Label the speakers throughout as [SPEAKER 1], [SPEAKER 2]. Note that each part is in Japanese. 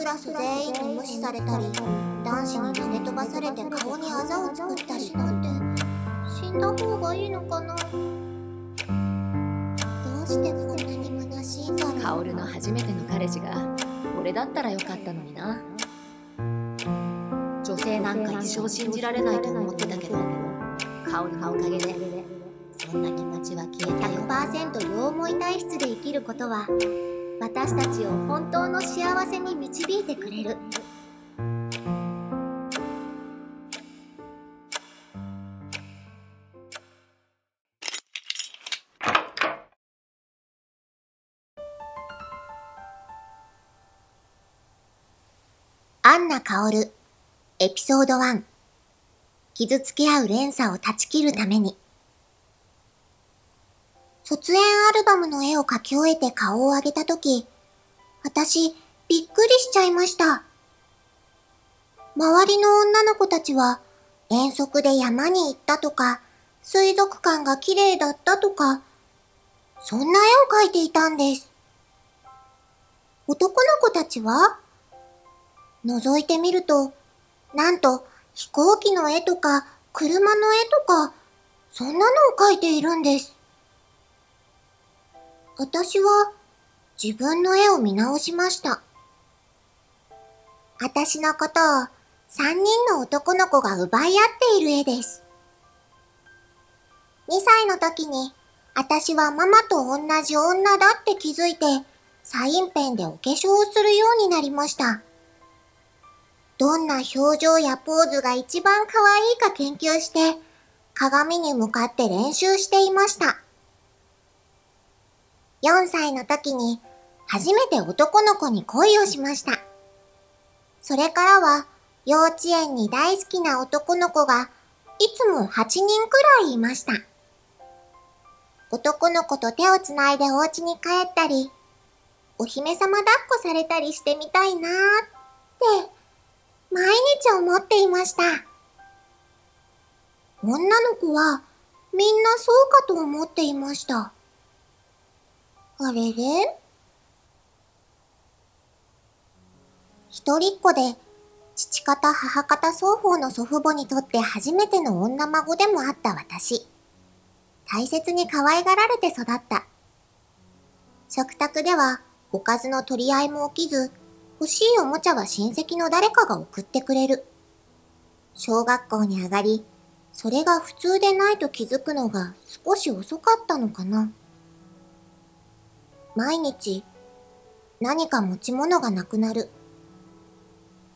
[SPEAKER 1] クラス全員に無視されたり男子に投げ飛ばされて顔にあざを作ったり。なんて死んだ方がいいのかな？どうしてこんなに虚しいんだろう
[SPEAKER 2] 薫の初めての彼氏が俺だったらよかったのにな。女性なんか一生信じられないと思ってたけど薫のおかげでそんな気持ちは消えたよ。
[SPEAKER 1] 100%両思い体質で生きることは私たちを本当の幸せに導いてくれる。アンナ薫エピソード1傷つけ合う連鎖を断ち切るために。卒園アルバムの絵を描き終えて顔を上げたとき、私、びっくりしちゃいました。周りの女の子たちは、遠足で山に行ったとか、水族館が綺麗だったとか、そんな絵を描いていたんです。男の子たちは覗いてみると、なんと飛行機の絵とか車の絵とか、そんなのを描いているんです。私は自分の絵を見直しました。私のことを三人の男の子が奪い合っている絵です。2歳の時に私はママと同じ女だって気づいてサインペンでお化粧をするようになりました。どんな表情やポーズが一番可愛いか研究して鏡に向かって練習していました。4歳の時に初めて男の子に恋をしました。それからは幼稚園に大好きな男の子がいつも8人くらいいました。男の子と手をつないでお家に帰ったり、お姫様抱っこされたりしてみたいなーって毎日思っていました。女の子はみんなそうかと思っていました。あれれ一人っ子で、父方母方双方の祖父母にとって初めての女孫でもあった私。大切に可愛がられて育った。食卓ではおかずの取り合いも起きず、欲しいおもちゃは親戚の誰かが送ってくれる。小学校に上がり、それが普通でないと気づくのが少し遅かったのかな。毎日何か持ち物がなくなる。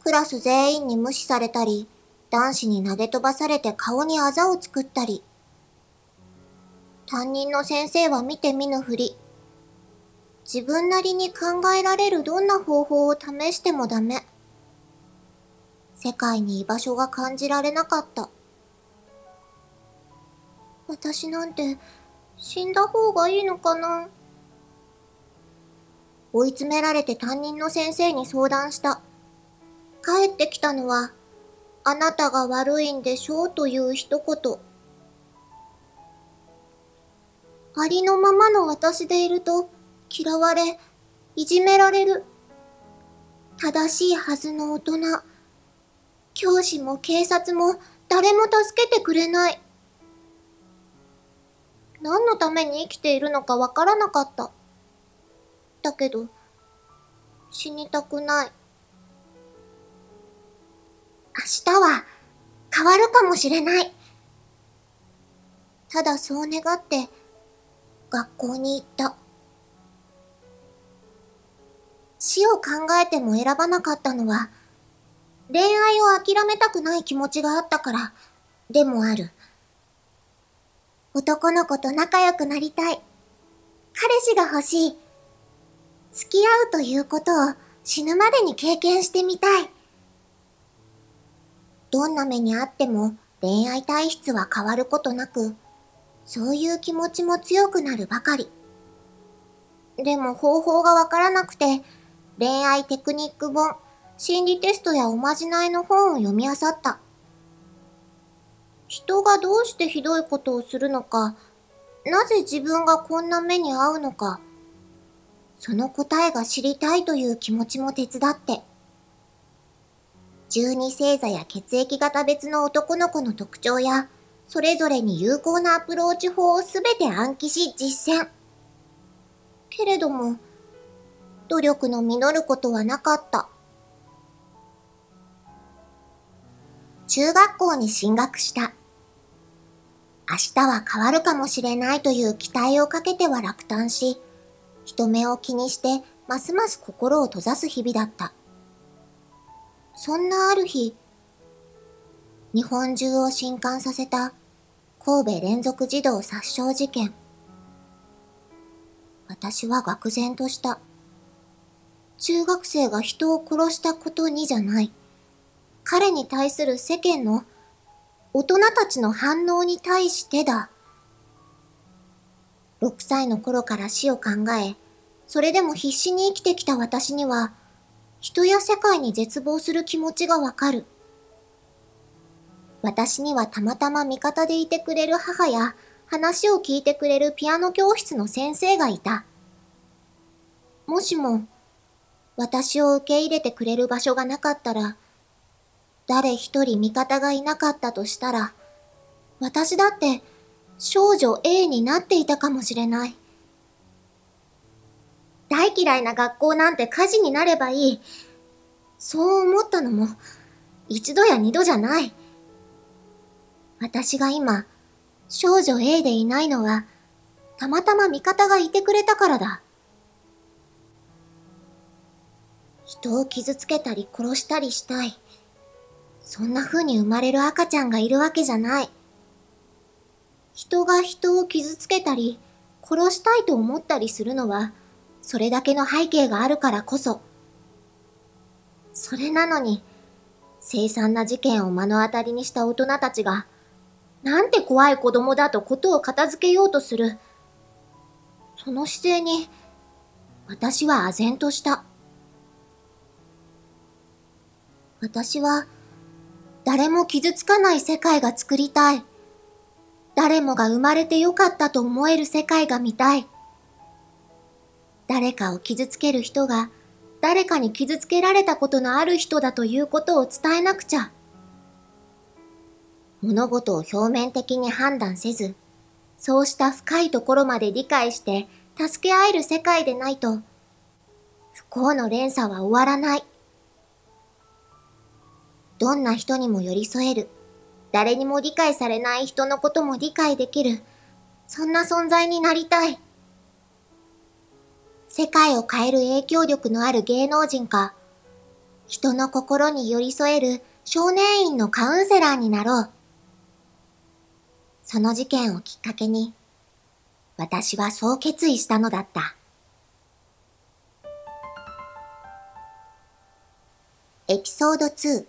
[SPEAKER 1] クラス全員に無視されたり、男子に投げ飛ばされて顔にあざを作ったり。担任の先生は見て見ぬふり。自分なりに考えられるどんな方法を試してもダメ。世界に居場所が感じられなかった。私なんて死んだ方がいいのかな追い詰められて担任の先生に相談した。帰ってきたのは、あなたが悪いんでしょうという一言。ありのままの私でいると嫌われ、いじめられる。正しいはずの大人。教師も警察も誰も助けてくれない。何のために生きているのかわからなかった。だけど、死にたくない。明日は変わるかもしれない。ただそう願って学校に行った。死を考えても選ばなかったのは恋愛を諦めたくない気持ちがあったからでもある。男の子と仲良くなりたい。彼氏が欲しい。付き合うということを死ぬまでに経験してみたい。どんな目にあっても恋愛体質は変わることなく、そういう気持ちも強くなるばかり。でも方法がわからなくて、恋愛テクニック本、心理テストやおまじないの本を読み漁った。人がどうしてひどいことをするのか、なぜ自分がこんな目に遭うのか、その答えが知りたいという気持ちも手伝って。十二星座や血液型別の男の子の特徴や、それぞれに有効なアプローチ法をすべて暗記し実践。けれども、努力の実ることはなかった。中学校に進学した。明日は変わるかもしれないという期待をかけては落胆し、人目を気にしてますます心を閉ざす日々だった。そんなある日、日本中を震撼させた神戸連続児童殺傷事件。私は愕然とした。中学生が人を殺したことにじゃない。彼に対する世間の大人たちの反応に対してだ。6歳の頃から死を考え、それでも必死に生きてきた私には、人や世界に絶望する気持ちがわかる。私にはたまたま味方でいてくれる母や話を聞いてくれるピアノ教室の先生がいた。もしも、私を受け入れてくれる場所がなかったら、誰一人味方がいなかったとしたら、私だって少女 A になっていたかもしれない。大嫌いな学校なんて火事になればいい。そう思ったのも、一度や二度じゃない。私が今、少女 A でいないのは、たまたま味方がいてくれたからだ。人を傷つけたり殺したりしたい。そんな風に生まれる赤ちゃんがいるわけじゃない。人が人を傷つけたり、殺したいと思ったりするのは、それだけの背景があるからこそ。それなのに、凄惨な事件を目の当たりにした大人たちが、なんて怖い子供だとことを片付けようとする。その姿勢に、私は唖然とした。私は、誰も傷つかない世界が作りたい。誰もが生まれてよかったと思える世界が見たい。誰かを傷つける人が、誰かに傷つけられたことのある人だということを伝えなくちゃ。物事を表面的に判断せず、そうした深いところまで理解して助け合える世界でないと、不幸の連鎖は終わらない。どんな人にも寄り添える、誰にも理解されない人のことも理解できる、そんな存在になりたい。世界を変える影響力のある芸能人か、人の心に寄り添える少年院のカウンセラーになろう。その事件をきっかけに、私はそう決意したのだった。エピソード2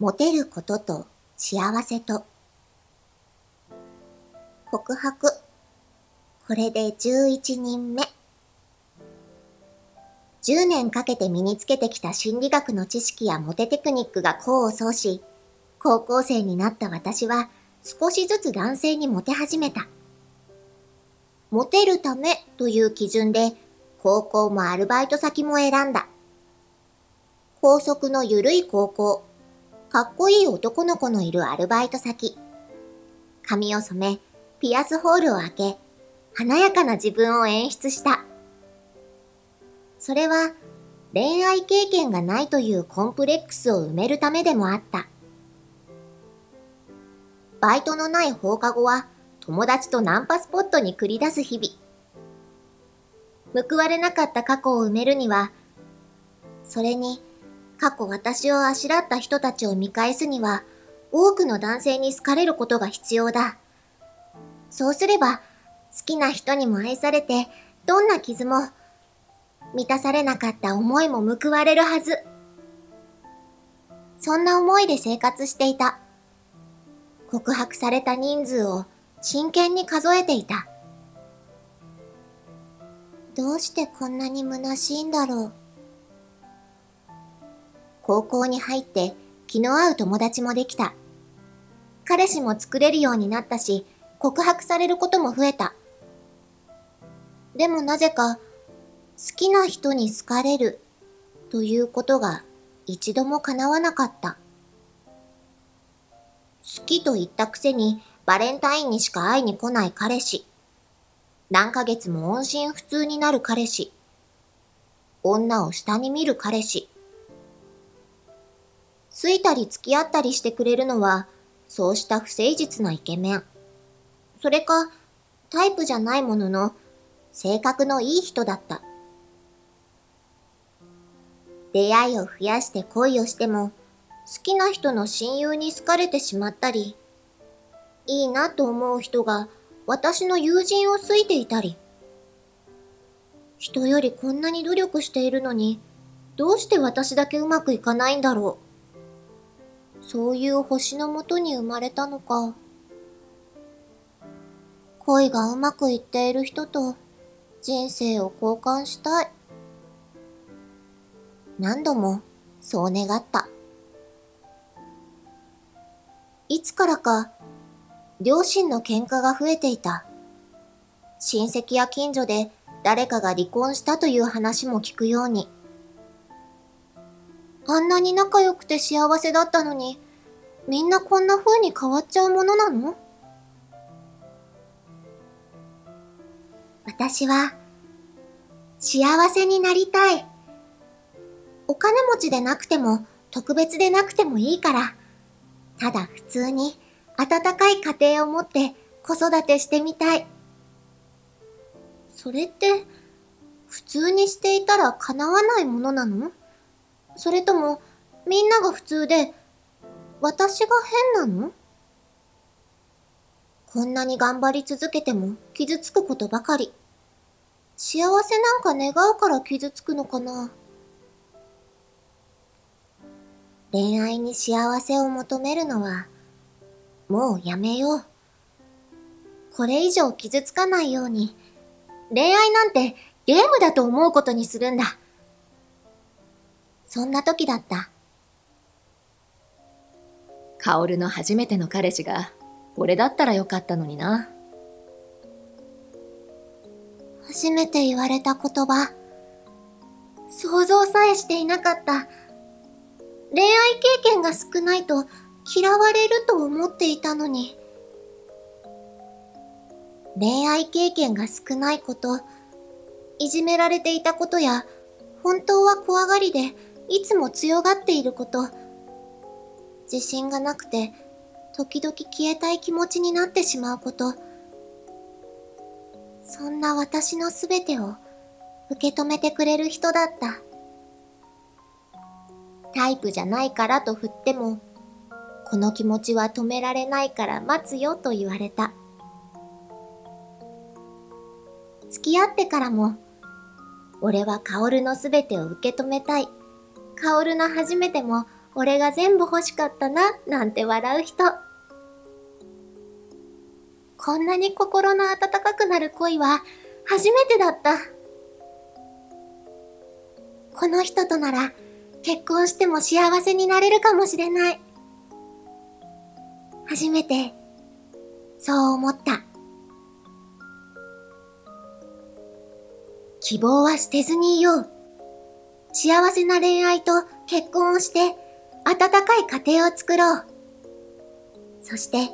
[SPEAKER 1] モテることと幸せと告白これで11人目10年かけて身につけてきた心理学の知識やモテテクニックが功を奏し高校生になった私は少しずつ男性にモテ始めた。モテるためという基準で、高校もアルバイト先も選んだ。高速のゆるい高校、かっこいい男の子のいるアルバイト先、髪を染め、ピアスホールを開け、華やかな自分を演出した。それは、恋愛経験がないというコンプレックスを埋めるためでもあった。バイトのない放課後は友達とナンパスポットに繰り出す日々。報われなかった過去を埋めるには、それに過去私をあしらった人たちを見返すには、多くの男性に好かれることが必要だ。そうすれば、好きな人にも愛されて、どんな傷も、満たされなかった思いも報われるはず。そんな思いで生活していた。告白された人数を真剣に数えていた。どうしてこんなに虚しいんだろう。高校に入って気の合う友達もできた。彼氏も作れるようになったし、告白されることも増えた。でもなぜか、好きな人に好かれるということが一度も叶わなかった。好きと言ったくせにバレンタインにしか会いに来ない彼氏。何ヶ月も音信不通になる彼氏。女を下に見る彼氏。好いたり付き合ったりしてくれるのは、そうした不誠実なイケメン。それか、タイプじゃないものの、性格のいい人だった。出会いを増やして恋をしても、好きな人の親友に好かれてしまったり、いいなと思う人が私の友人を好いていたり、人よりこんなに努力しているのに、どうして私だけうまくいかないんだろう。そういう星のもとに生まれたのか。恋がうまくいっている人と人生を交換したい。何度もそう願った。いつからか両親の喧嘩が増えていた。親戚や近所で誰かが離婚したという話も聞くように。あんなに仲良くて幸せだったのに、みんなこんな風に変わっちゃうものなの？私は、幸せになりたい。お金持ちでなくても、特別でなくてもいいから、ただ普通に温かい家庭を持って子育てしてみたい。それって、普通にしていたら叶わないものなの？それとも、みんなが普通で、私が変なの？こんなに頑張り続けても傷つくことばかり。幸せなんか願うから傷つくのかな？恋愛に幸せを求めるのは、もうやめよう。これ以上傷つかないように、恋愛なんてゲームだと思うことにするんだ。そんな時だった。
[SPEAKER 2] カオルの初めての彼氏が、俺だったらよかったのにな。
[SPEAKER 1] 初めて言われた言葉。想像さえしていなかった。恋愛経験が少ないと嫌われると思っていたのに。恋愛経験が少ないこと、いじめられていたことや、本当は怖がりでいつも強がっていること、自信がなくて時々消えたい気持ちになってしまうこと、そんな私のすべてを受け止めてくれる人だった。タイプじゃないからと振っても、この気持ちは止められないから待つよと言われた。付き合ってからも、俺はカオルのすべてを受け止めたい。カオルの初めても俺が全部欲しかったな、なんて笑う人。こんなに心の温かくなる恋は初めてだった。この人となら結婚しても幸せになれるかもしれない。初めて、そう思った。希望は捨てずにいよう。幸せな恋愛と結婚をして温かい家庭を作ろう。そして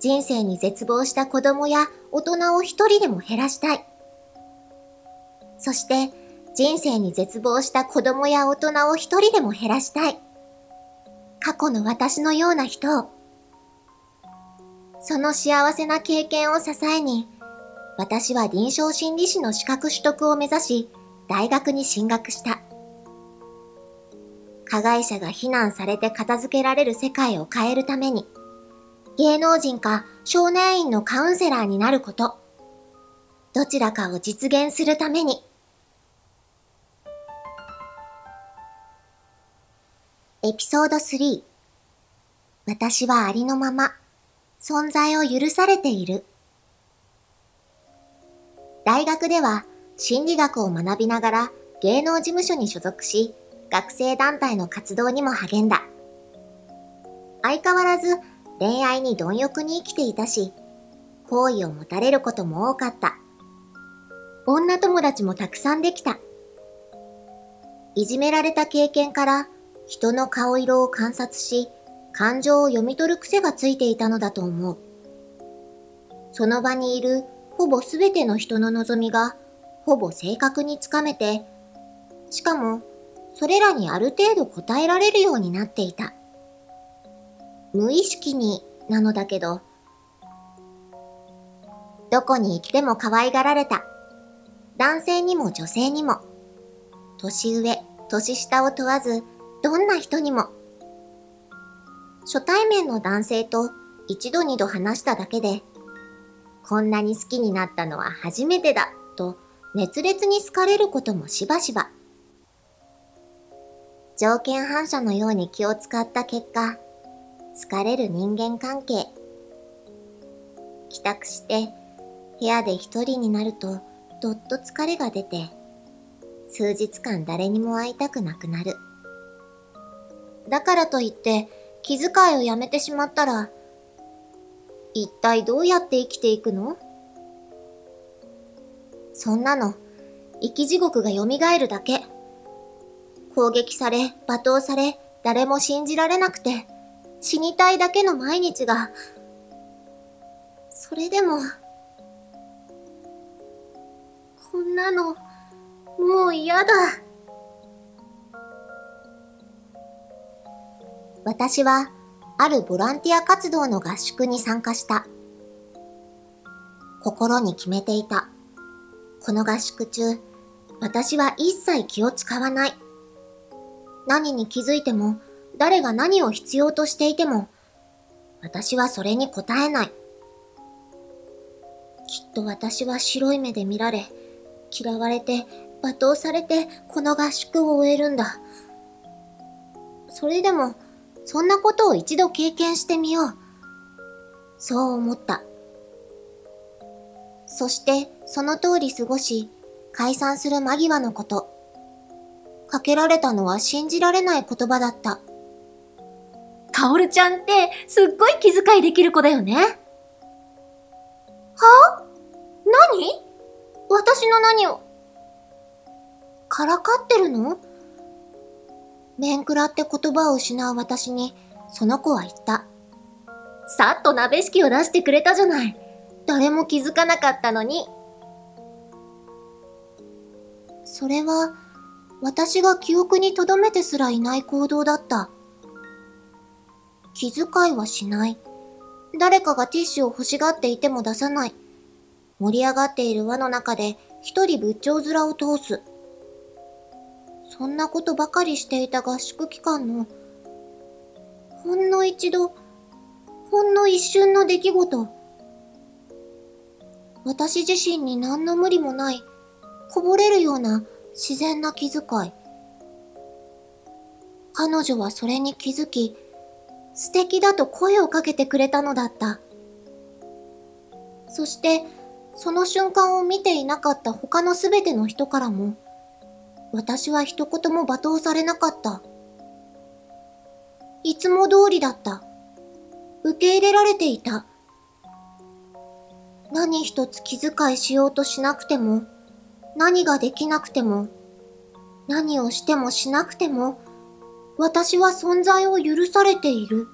[SPEAKER 1] 人生に絶望した子供や大人を一人でも減らしたい。そして人生に絶望した子供や大人を一人でも減らしたい。過去の私のような人を。その幸せな経験を支えに、私は臨床心理士の資格取得を目指し、大学に進学した。加害者が非難されて片付けられる世界を変えるために、芸能人か少年院のカウンセラーになること、どちらかを実現するために、エピソード3私はありのまま、存在を許されている。大学では心理学を学びながら芸能事務所に所属し、学生団体の活動にも励んだ。相変わらず恋愛に貪欲に生きていたし、好意を持たれることも多かった。女友達もたくさんできた。いじめられた経験から人の顔色を観察し、感情を読み取る癖がついていたのだと思う。その場にいるほぼすべての人の望みがほぼ正確につかめて、しかもそれらにある程度答えられるようになっていた。無意識になのだけど、どこに行っても可愛がられた。男性にも女性にも。年上、年下を問わず、どんな人にも。初対面の男性と一度二度話しただけで、こんなに好きになったのは初めてだ、と熱烈に好かれることもしばしば。条件反射のように気を使った結果、好かれる人間関係。帰宅して部屋で一人になるとどっと疲れが出て、数日間誰にも会いたくなくなる。だからといって気遣いをやめてしまったら、一体どうやって生きていくの？そんなの、生き地獄が蘇るだけ。攻撃され、罵倒され、誰も信じられなくて、死にたいだけの毎日が、それでも、こんなの、もう嫌だ。私は、あるボランティア活動の合宿に参加した。心に決めていた。この合宿中、私は一切気を使わない。何に気づいても、誰が何を必要としていても、私はそれに応えない。きっと私は白い目で見られ、嫌われて、罵倒されて、この合宿を終えるんだ。それでも、そんなことを一度経験してみよう。そう思った。そして、その通り過ごし、解散する間際のこと。かけられたのは信じられない言葉だった。
[SPEAKER 2] カオルちゃんってすっごい気遣いできる子だよね。は？
[SPEAKER 1] 何？私の何を？からかってるの？面食らって言葉を失う私に、その子は言った。
[SPEAKER 2] さっと鍋敷きを出してくれたじゃない。誰も気づかなかったのに。
[SPEAKER 1] それは、私が記憶に留めてすらいない行動だった。気遣いはしない。誰かがティッシュを欲しがっていても出さない。盛り上がっている輪の中で一人仏頂面を通す。そんなことばかりしていた合宿期間の、ほんの一度、ほんの一瞬の出来事。私自身に何の無理もない、こぼれるような自然な気遣い。彼女はそれに気づき、素敵だと声をかけてくれたのだった。そして、その瞬間を見ていなかった他のすべての人からも、私は一言も罵倒されなかった。いつも通りだった。受け入れられていた。何一つ気遣いしようとしなくても、何ができなくても、何をしてもしなくても、私は存在を許されている。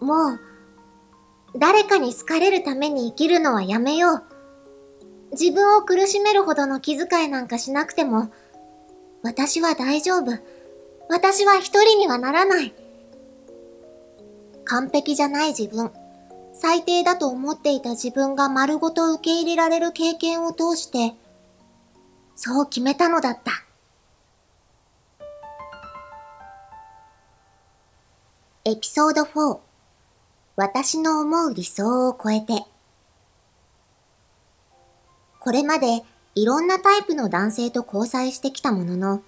[SPEAKER 1] もう、誰かに好かれるために生きるのはやめよう。自分を苦しめるほどの気遣いなんかしなくても、私は大丈夫。私は一人にはならない。完璧じゃない自分、最低だと思っていた自分が丸ごと受け入れられる経験を通して、そう決めたのだった。エピソード4私の思う理想を超えてこれまでいろんなタイプの男性と交際してきたものの、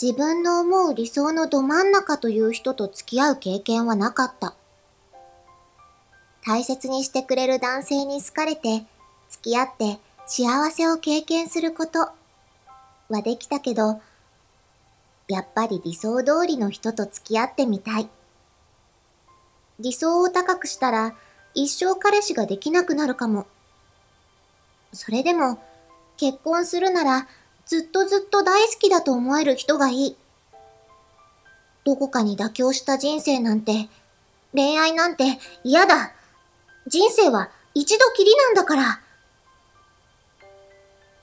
[SPEAKER 1] 自分の思う理想のど真ん中という人と付き合う経験はなかった。大切にしてくれる男性に好かれて、付き合って幸せを経験することはできたけど、やっぱり理想通りの人と付き合ってみたい。理想を高くしたら一生彼氏ができなくなるかも。それでも、結婚するならずっとずっと大好きだと思える人がいい。どこかに妥協した人生なんて、恋愛なんて嫌だ。人生は一度きりなんだから。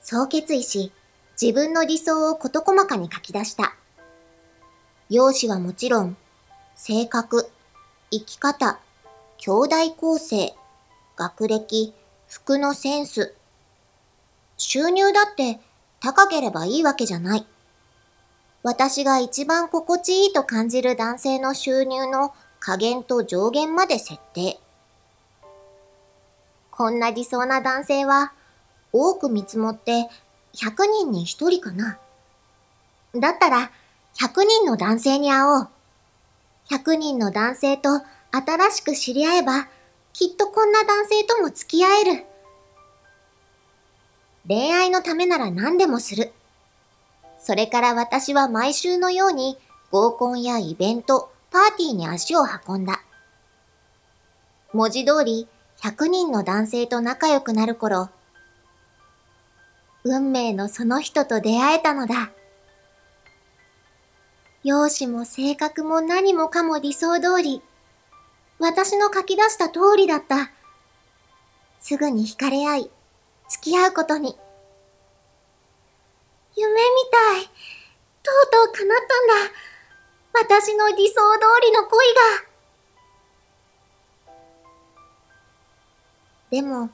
[SPEAKER 1] そう決意し、自分の理想を事細かに書き出した。容姿はもちろん、性格、生き方、兄弟構成、学歴、服のセンス。収入だって高ければいいわけじゃない。私が一番心地いいと感じる男性の収入の加減と上限まで設定。こんな理想な男性は多く見積もって100人に1人かな。だったら100人の男性に会おう。100人の男性と新しく知り合えばきっとこんな男性とも付き合える。恋愛のためなら何でもする。それから私は毎週のように合コンやイベント、パーティーに足を運んだ。文字通り100人の男性と仲良くなる頃、運命のその人と出会えたのだ。容姿も性格も何もかも理想通り。私の書き出した通りだった。すぐに惹かれ合い、付き合うことに。夢みたい。とうとう叶ったんだ。私の理想通りの恋が。でも、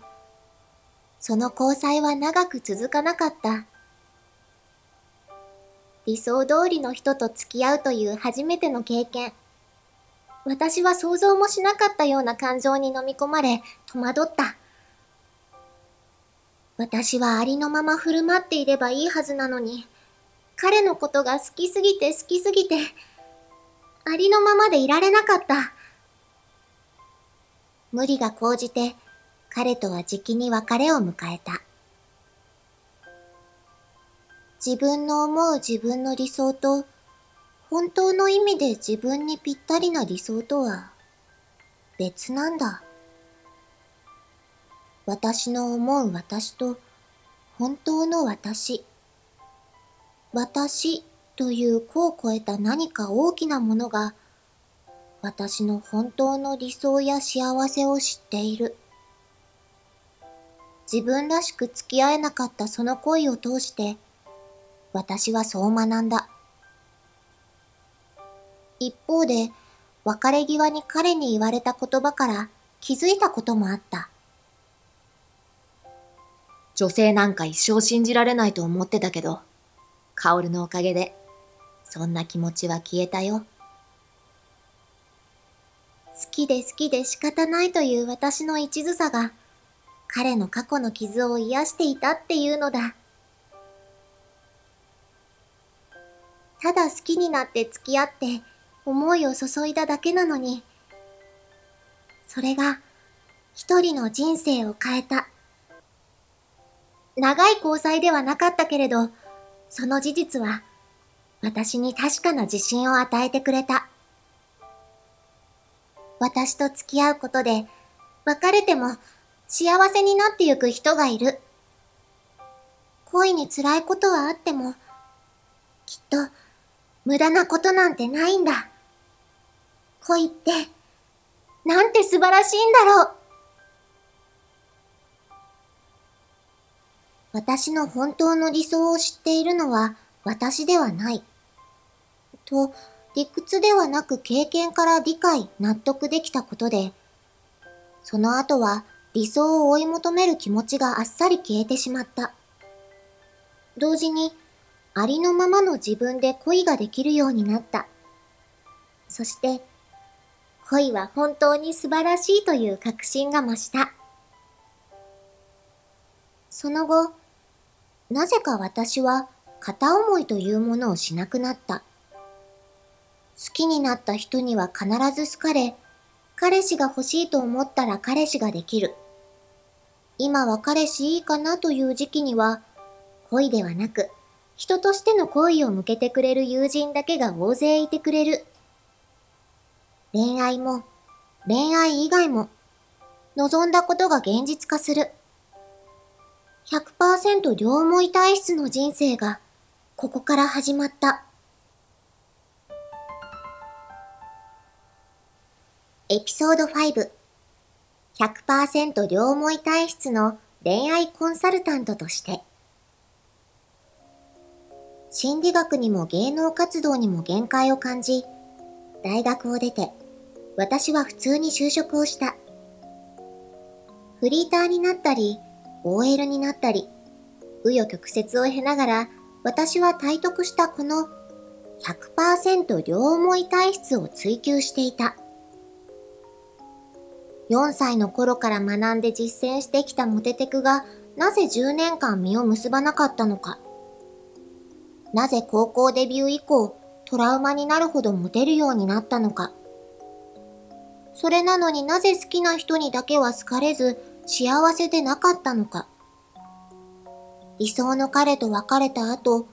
[SPEAKER 1] その交際は長く続かなかった。理想通りの人と付き合うという初めての経験。私は想像もしなかったような感情に飲み込まれ、戸惑った。私はありのまま振る舞っていればいいはずなのに、彼のことが好きすぎて好きすぎて、ありのままでいられなかった。無理が高じて、彼とはじきに別れを迎えた。自分の思う自分の理想と本当の意味で自分にぴったりな理想とは別なんだ。私の思う私と本当の私。私という子を超えた何か大きなものが私の本当の理想や幸せを知っている。自分らしく付き合えなかったその恋を通して私はそう学んだ。一方で、別れ際に彼に言われた言葉から気づいたこともあった。
[SPEAKER 2] 女性なんか一生信じられないと思ってたけど、カオルのおかげで、そんな気持ちは消えたよ。
[SPEAKER 1] 好きで好きで仕方ないという私の一途さが、彼の過去の傷を癒していたっていうのだ。ただ好きになって付き合って思いを注いだだけなのに、それが一人の人生を変えた。長い交際ではなかったけれど、その事実は私に確かな自信を与えてくれた。私と付き合うことで別れても幸せになってゆく人がいる。恋に辛いことはあっても、きっと無駄なことなんてないんだ。恋って、なんて素晴らしいんだろう。私の本当の理想を知っているのは私ではない。と、理屈ではなく経験から理解、納得できたことで、その後は理想を追い求める気持ちがあっさり消えてしまった。同時に、ありのままの自分で恋ができるようになった。そして、恋は本当に素晴らしいという確信が増した。その後、なぜか私は片思いというものをしなくなった。好きになった人には必ず好かれ、彼氏が欲しいと思ったら彼氏ができる。今は彼氏いいかなという時期には、恋ではなく、人としての恋を向けてくれる友人だけが大勢いてくれる。恋愛も、恋愛以外も、望んだことが現実化する。100%両思い体質の人生がここから始まった。エピソード5 100%両思い体質の恋愛コンサルタントとして心理学にも芸能活動にも限界を感じ大学を出て私は普通に就職をしたフリーターになったり OL になったり紆余曲折を経ながら私は体得したこの100%両思い体質を追求していた。4歳の頃から学んで実践してきたモテテクがなぜ10年間実を結ばなかったのか。なぜ高校デビュー以降トラウマになるほどモテるようになったのか。それなのになぜ好きな人にだけは好かれず幸せでなかったのか。理想の彼と別れた後、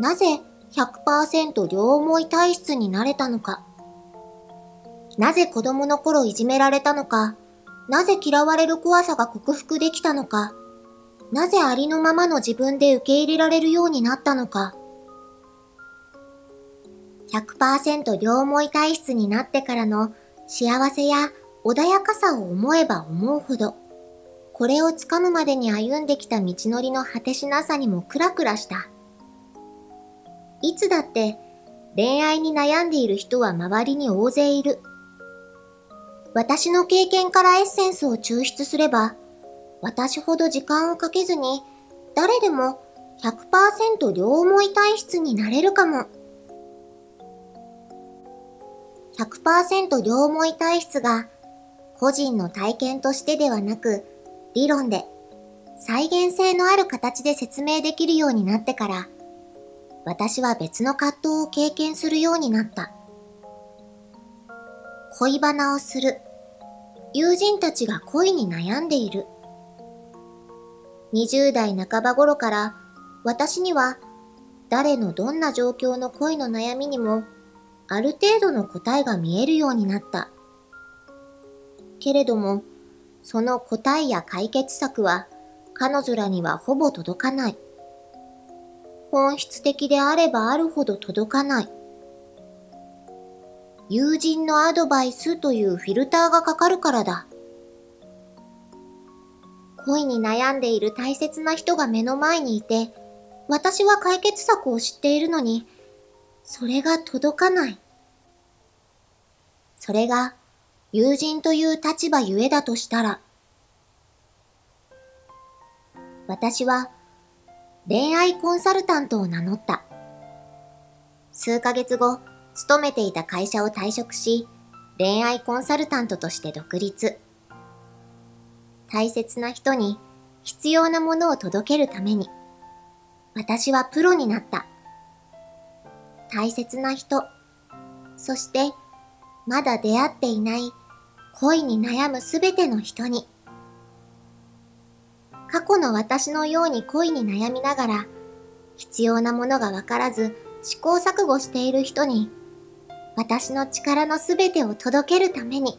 [SPEAKER 1] なぜ100%両思い体質になれたのか。なぜ子供の頃いじめられたのか。なぜ嫌われる怖さが克服できたのか。なぜありのままの自分で受け入れられるようになったのか。100%両思い体質になってからの幸せや穏やかさを思えば思うほど、これをつかむまでに歩んできた道のりの果てしなさにもクラクラした。いつだって恋愛に悩んでいる人は周りに大勢いる。私の経験からエッセンスを抽出すれば、私ほど時間をかけずに誰でも100%両思い体質になれるかも。100%両思い体質が個人の体験としてではなく理論で再現性のある形で説明できるようになってから私は別の葛藤を経験するようになった。恋バナをする。友人たちが恋に悩んでいる。20代半ば頃から私には誰のどんな状況の恋の悩みにもある程度の答えが見えるようになった。けれども、その答えや解決策は彼女らにはほぼ届かない。本質的であればあるほど届かない。友人のアドバイスというフィルターがかかるからだ。恋に悩んでいる大切な人が目の前にいて、私は解決策を知っているのに、それが届かない。それが友人という立場ゆえだとしたら、私は恋愛コンサルタントを名乗った。数ヶ月後、勤めていた会社を退職し、恋愛コンサルタントとして独立。大切な人に必要なものを届けるために、私はプロになった。大切な人、そしてまだ出会っていない恋に悩むすべての人に、過去の私のように恋に悩みながら、必要なものがわからず試行錯誤している人に、私の力のすべてを届けるために、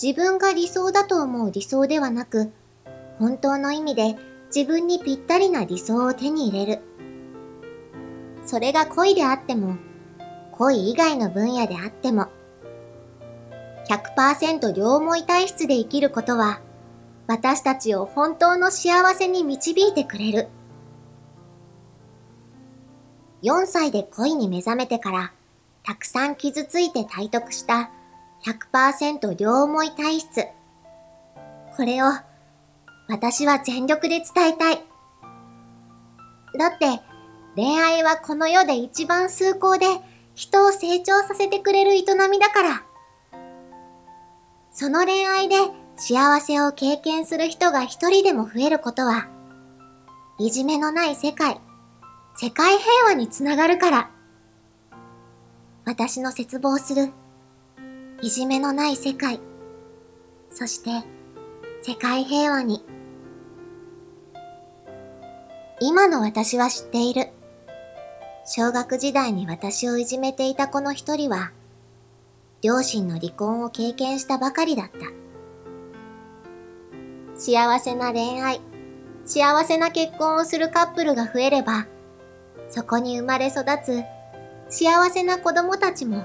[SPEAKER 1] 自分が理想だと思う理想ではなく、本当の意味で自分にぴったりな理想を手に入れる。それが恋であっても、恋以外の分野であっても、100%両思い体質で生きることは、私たちを本当の幸せに導いてくれる。4歳で恋に目覚めてから、たくさん傷ついて体得した100%両思い体質。これを、私は全力で伝えたい。だって、恋愛はこの世で一番崇高で人を成長させてくれる営みだから。その恋愛で幸せを経験する人が一人でも増えることは、いじめのない世界、世界平和につながるから。私の絶望する、いじめのない世界、そして世界平和に。今の私は知っている。小学時代に私をいじめていた子の一人は、両親の離婚を経験したばかりだった。幸せな恋愛、幸せな結婚をするカップルが増えれば、そこに生まれ育つ幸せな子供たちも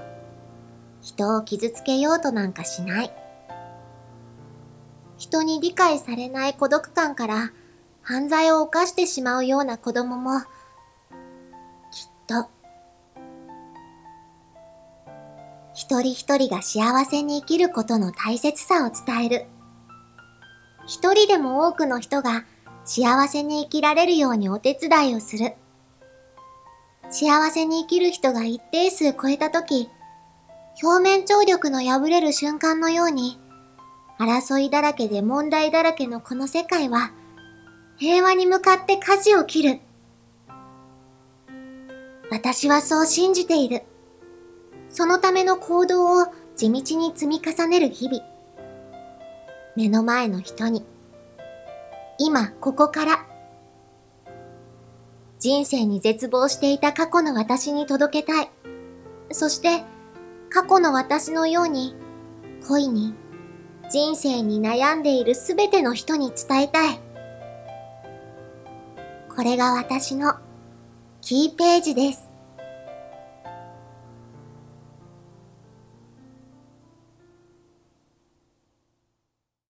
[SPEAKER 1] 人を傷つけようとなんかしない。人に理解されない孤独感から犯罪を犯してしまうような子供もきっと一人一人が幸せに生きることの大切さを伝える。一人でも多くの人が幸せに生きられるようにお手伝いをする。幸せに生きる人が一定数超えたとき、表面張力の破れる瞬間のように、争いだらけで問題だらけのこの世界は、平和に向かって舵を切る。私はそう信じている。そのための行動を地道に積み重ねる日々。目の前の人に、今ここから、人生に絶望していた過去の私に届けたい。そして、過去の私のように、恋に、人生に悩んでいるすべての人に伝えたい。これが私のキーページです。